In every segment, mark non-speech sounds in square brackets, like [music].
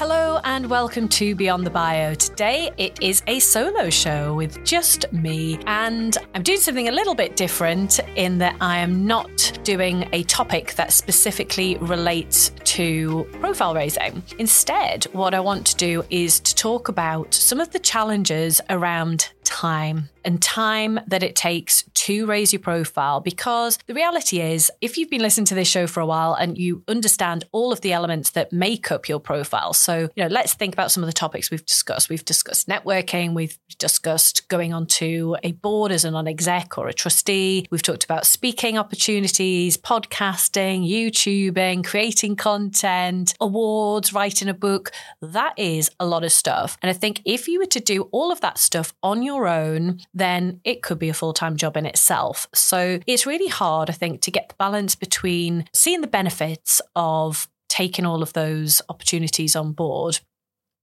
Hello and welcome to Beyond the Bio. Today it is a solo show with just me, and I'm doing something a little bit different in that I am not doing a topic that specifically relates to profile raising. Instead, what I want to do is to talk about some of the challenges around time and time that it takes to raise your profile. Because the reality is, if you've been listening to this show for a while and you understand all of the elements that make up your profile, so, you know, let's think about some of the topics we've discussed. We've discussed networking, we've discussed going onto a board as a non exec or a trustee, we've talked about speaking opportunities, podcasting, YouTubing, creating content, awards, writing a book. That is a lot of stuff. And I think if you were to do all of that stuff on your own, then it could be a full time job in itself. So it's really hard, I think, to get the balance between seeing the benefits of taking all of those opportunities on board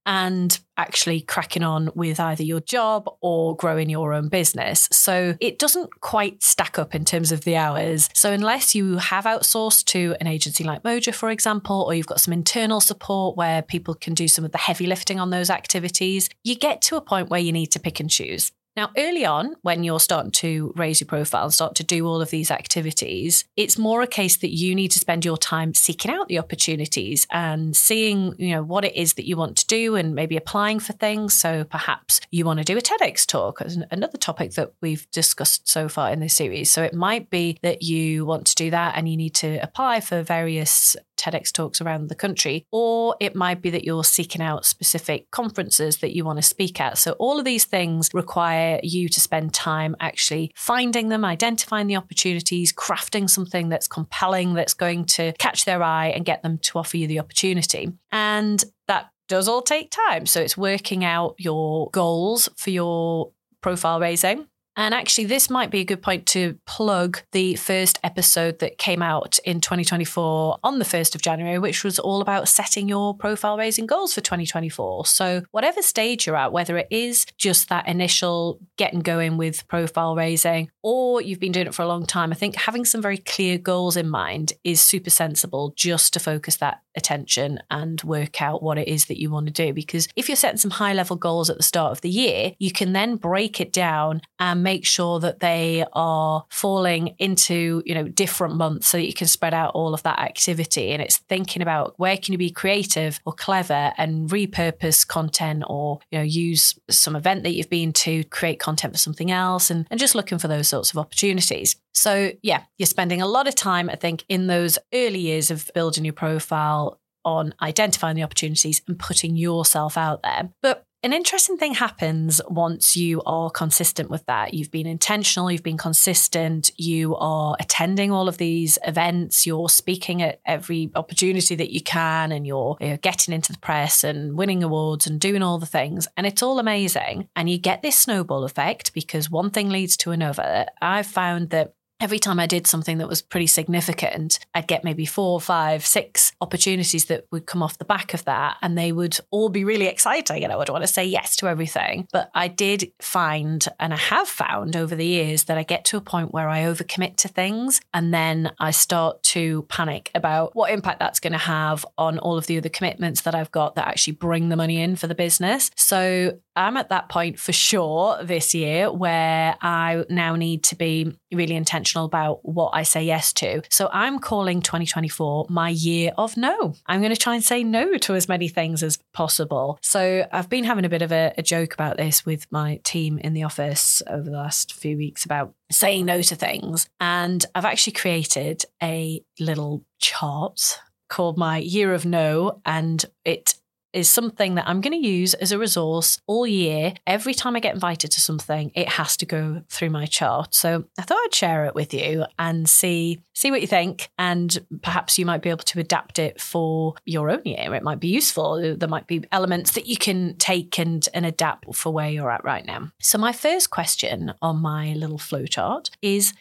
and actually cracking on with either your job or growing your own business. So it doesn't quite stack up in terms of the hours. So unless you have outsourced to an agency like Moja, for example, or you've got some internal support where people can do some of the heavy lifting on those activities, you get to a point where you need to pick and choose. Now, early on, when you're starting to raise your profile and start to do all of these activities, it's more a case that you need to spend your time seeking out the opportunities and seeing, you know, what it is that you want to do and maybe applying for things. So perhaps you want to do a TEDx talk, another topic that we've discussed so far in this series. So it might be that you want to do that and you need to apply for various TEDx talks around the country, or it might be that you're seeking out specific conferences that you want to speak at. So, all of these things require you to spend time actually finding them, identifying the opportunities, crafting something that's compelling, that's going to catch their eye and get them to offer you the opportunity. And that does all take time. So, it's working out your goals for your profile raising and actually, this might be a good point to plug the first episode that came out in 2024 on the 1st of January, which was all about setting your profile raising goals for 2024. So, whatever stage you're at, whether it is just that initial getting going with profile raising or you've been doing it for a long time, I think having some very clear goals in mind is super sensible just to focus that attention and work out what it is that you want to do. Because if you're setting some high level goals at the start of the year, you can then break it down and make sure that they are falling into, you know, different months so that you can spread out all of that activity. And it's thinking about where can you be creative or clever and repurpose content or, you know, use some event that you've been to create content for something else and, and just looking for those sorts of opportunities. So, yeah, you're spending a lot of time, I think, in those early years of building your profile on identifying the opportunities and putting yourself out there. But an interesting thing happens once you are consistent with that. You've been intentional, you've been consistent, you are attending all of these events, you're speaking at every opportunity that you can, and you're, you're, getting into the press and winning awards and doing all the things. And it's all amazing. And you get this snowball effect because one thing leads to another. I've found that every time I did something that was pretty significant, I'd get maybe four, five, six opportunities that would come off the back of that. And they would all be really exciting. And I would want to say yes to everything. But I did find, and I have found over the years, that I get to a point where I overcommit to things. And then I start to panic about what impact that's going to have on all of the other commitments that I've got that actually bring the money in for the business. So I'm at that point for sure this year where I now need to be really intentional about what I say yes to. So I'm calling 2024 my year of no. I'm going to try and say no to as many things as possible. So I've been having a bit of a, a joke about this with my team in the office over the last few weeks about saying no to things. And I've actually created a little chart called my year of no and it is something that I'm going to use as a resource all year. Every time I get invited to something, it has to go through my chart. So I thought I'd share it with you and see see what you think, and perhaps you might be able to adapt it for your own year. It might be useful. There might be elements that you can take and and adapt for where you're at right now. So my first question on my little flowchart is,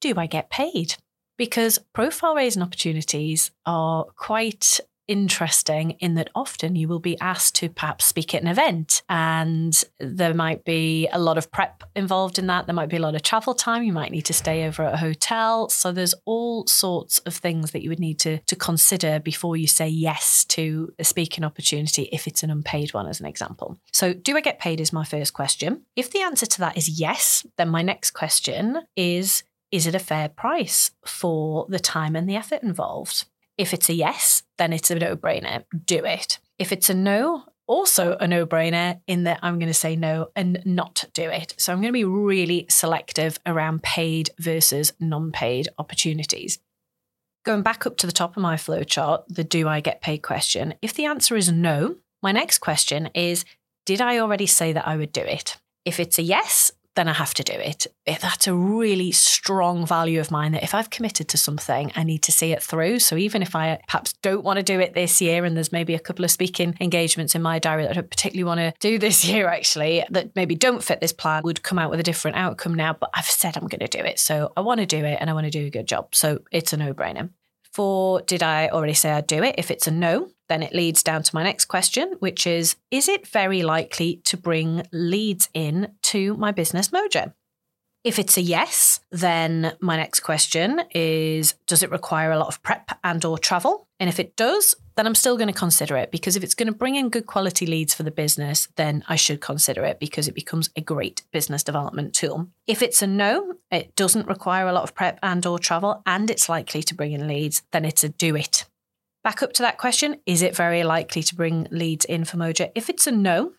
do I get paid? Because profile raising opportunities are quite interesting in that often you will be asked to perhaps speak at an event and there might be a lot of prep involved in that. There might be a lot of travel time. You might need to stay over at a hotel. So there's all sorts of things that you would need to, to consider before you say yes to a speaking opportunity if it's an unpaid one, as an example. So, do I get paid is my first question. If the answer to that is yes, then my next question is is it a fair price for the time and the effort involved? If it's a yes, then it's a no brainer. Do it. If it's a no, also a no brainer in that I'm going to say no and not do it. So I'm going to be really selective around paid versus non paid opportunities. Going back up to the top of my flowchart, the do I get paid question, if the answer is no, my next question is Did I already say that I would do it? If it's a yes, then I have to do it. That's a really strong value of mine that if I've committed to something, I need to see it through. So even if I perhaps don't want to do it this year, and there's maybe a couple of speaking engagements in my diary that I don't particularly want to do [laughs] this year, actually, that maybe don't fit this plan, would come out with a different outcome now. But I've said I'm going to do it. So I want to do it and I want to do a good job. So it's a no brainer. For did I already say I'd do it? If it's a no, then it leads down to my next question, which is Is it very likely to bring leads in to my business Moja? If it's a yes, then my next question is does it require a lot of prep and or travel? And if it does, then I'm still going to consider it because if it's going to bring in good quality leads for the business, then I should consider it because it becomes a great business development tool. If it's a no, it doesn't require a lot of prep and or travel and it's likely to bring in leads, then it's a do it. Back up to that question, is it very likely to bring leads in for Moja? If it's a no,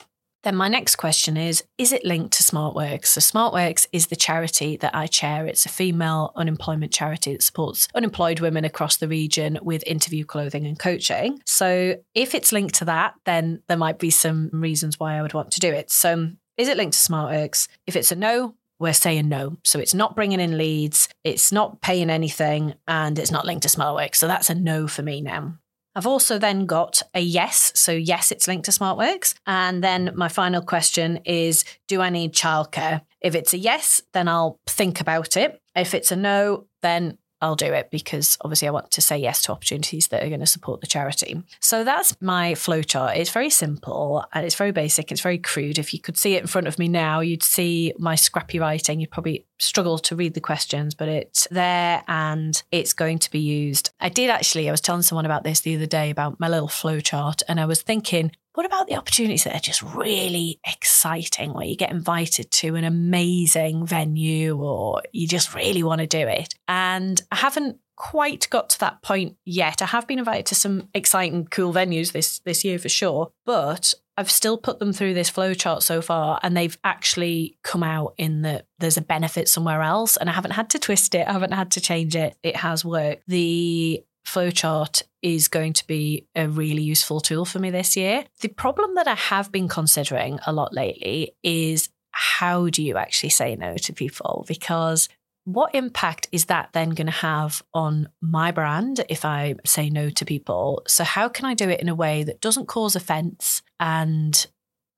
then my next question is Is it linked to SmartWorks? So, SmartWorks is the charity that I chair. It's a female unemployment charity that supports unemployed women across the region with interview clothing and coaching. So, if it's linked to that, then there might be some reasons why I would want to do it. So, is it linked to SmartWorks? If it's a no, we're saying no. So it's not bringing in leads, it's not paying anything, and it's not linked to SmartWorks. So that's a no for me now. I've also then got a yes. So, yes, it's linked to SmartWorks. And then my final question is Do I need childcare? If it's a yes, then I'll think about it. If it's a no, then I'll do it because obviously I want to say yes to opportunities that are going to support the charity. So that's my flowchart. It's very simple and it's very basic. It's very crude. If you could see it in front of me now, you'd see my scrappy writing. You'd probably struggle to read the questions, but it's there and it's going to be used. I did actually, I was telling someone about this the other day about my little flowchart and I was thinking, what about the opportunities that are just really exciting, where you get invited to an amazing venue or you just really want to do it? And I haven't quite got to that point yet. I have been invited to some exciting, cool venues this this year for sure, but I've still put them through this flowchart so far, and they've actually come out in that there's a benefit somewhere else, and I haven't had to twist it, I haven't had to change it. It has worked. The flowchart is going to be a really useful tool for me this year. The problem that I have been considering a lot lately is how do you actually say no to people? Because what impact is that then going to have on my brand if I say no to people? So, how can I do it in a way that doesn't cause offense and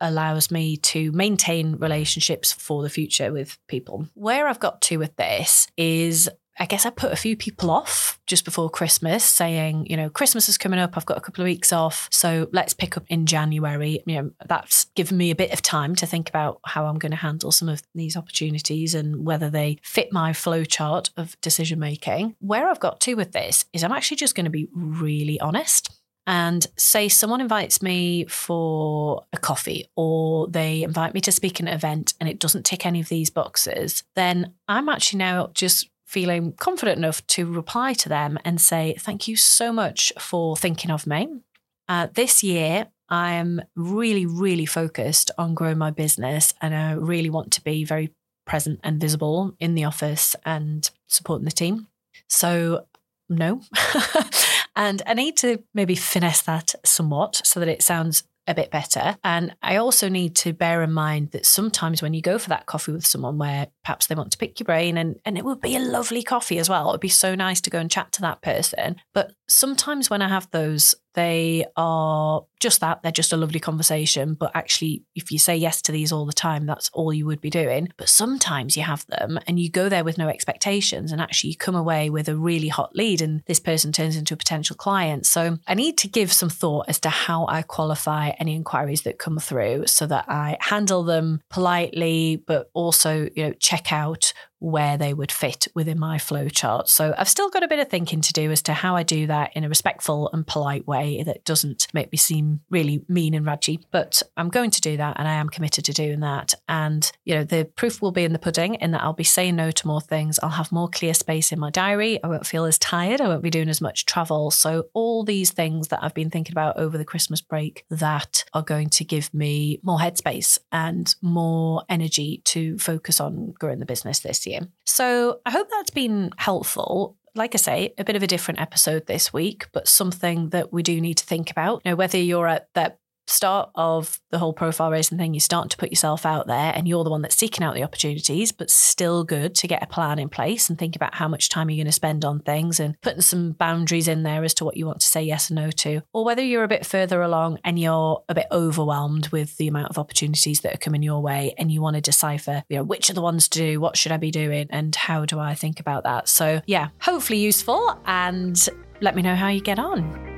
allows me to maintain relationships for the future with people? Where I've got to with this is I guess I put a few people off just before Christmas, saying, you know, Christmas is coming up. I've got a couple of weeks off. So let's pick up in January. You know, that's given me a bit of time to think about how I'm going to handle some of these opportunities and whether they fit my flow chart of decision making. Where I've got to with this is I'm actually just going to be really honest and say someone invites me for a coffee or they invite me to speak at an event and it doesn't tick any of these boxes, then I'm actually now just feeling confident enough to reply to them and say, Thank you so much for thinking of me. Uh, this year, I am really, really focused on growing my business and I really want to be very present and visible in the office and supporting the team. So, no. [laughs] and I need to maybe finesse that somewhat so that it sounds a bit better. And I also need to bear in mind that sometimes when you go for that coffee with someone where perhaps they want to pick your brain and, and it would be a lovely coffee as well. It would be so nice to go and chat to that person. But sometimes when I have those they are just that. They're just a lovely conversation. But actually, if you say yes to these all the time, that's all you would be doing. But sometimes you have them and you go there with no expectations and actually you come away with a really hot lead and this person turns into a potential client. So I need to give some thought as to how I qualify any inquiries that come through so that I handle them politely, but also, you know, check out where they would fit within my flow chart. So I've still got a bit of thinking to do as to how I do that in a respectful and polite way that doesn't make me seem really mean and raggy. But I'm going to do that and I am committed to doing that. And, you know, the proof will be in the pudding in that I'll be saying no to more things. I'll have more clear space in my diary. I won't feel as tired. I won't be doing as much travel. So all these things that I've been thinking about over the Christmas break that are going to give me more headspace and more energy to focus on growing the business this year So I hope that's been helpful like I say, a bit of a different episode this week, but something that we do need to think about. You know, whether you're at that start of the whole profile raising thing, you start to put yourself out there and you're the one that's seeking out the opportunities, but still good to get a plan in place and think about how much time you're going to spend on things and putting some boundaries in there as to what you want to say yes and no to. Or whether you're a bit further along and you're a bit overwhelmed with the amount of opportunities that are coming your way and you want to decipher, you know, which are the ones to do, what should I be doing, and how do I think about that. So, yeah, hopefully useful and let me know how you get on.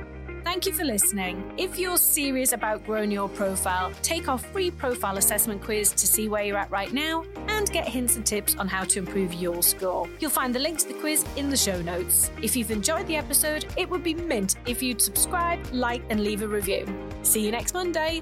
Thank you for listening. If you're serious about growing your profile, take our free profile assessment quiz to see where you're at right now and get hints and tips on how to improve your score. You'll find the link to the quiz in the show notes. If you've enjoyed the episode, it would be mint if you'd subscribe, like, and leave a review. See you next Monday.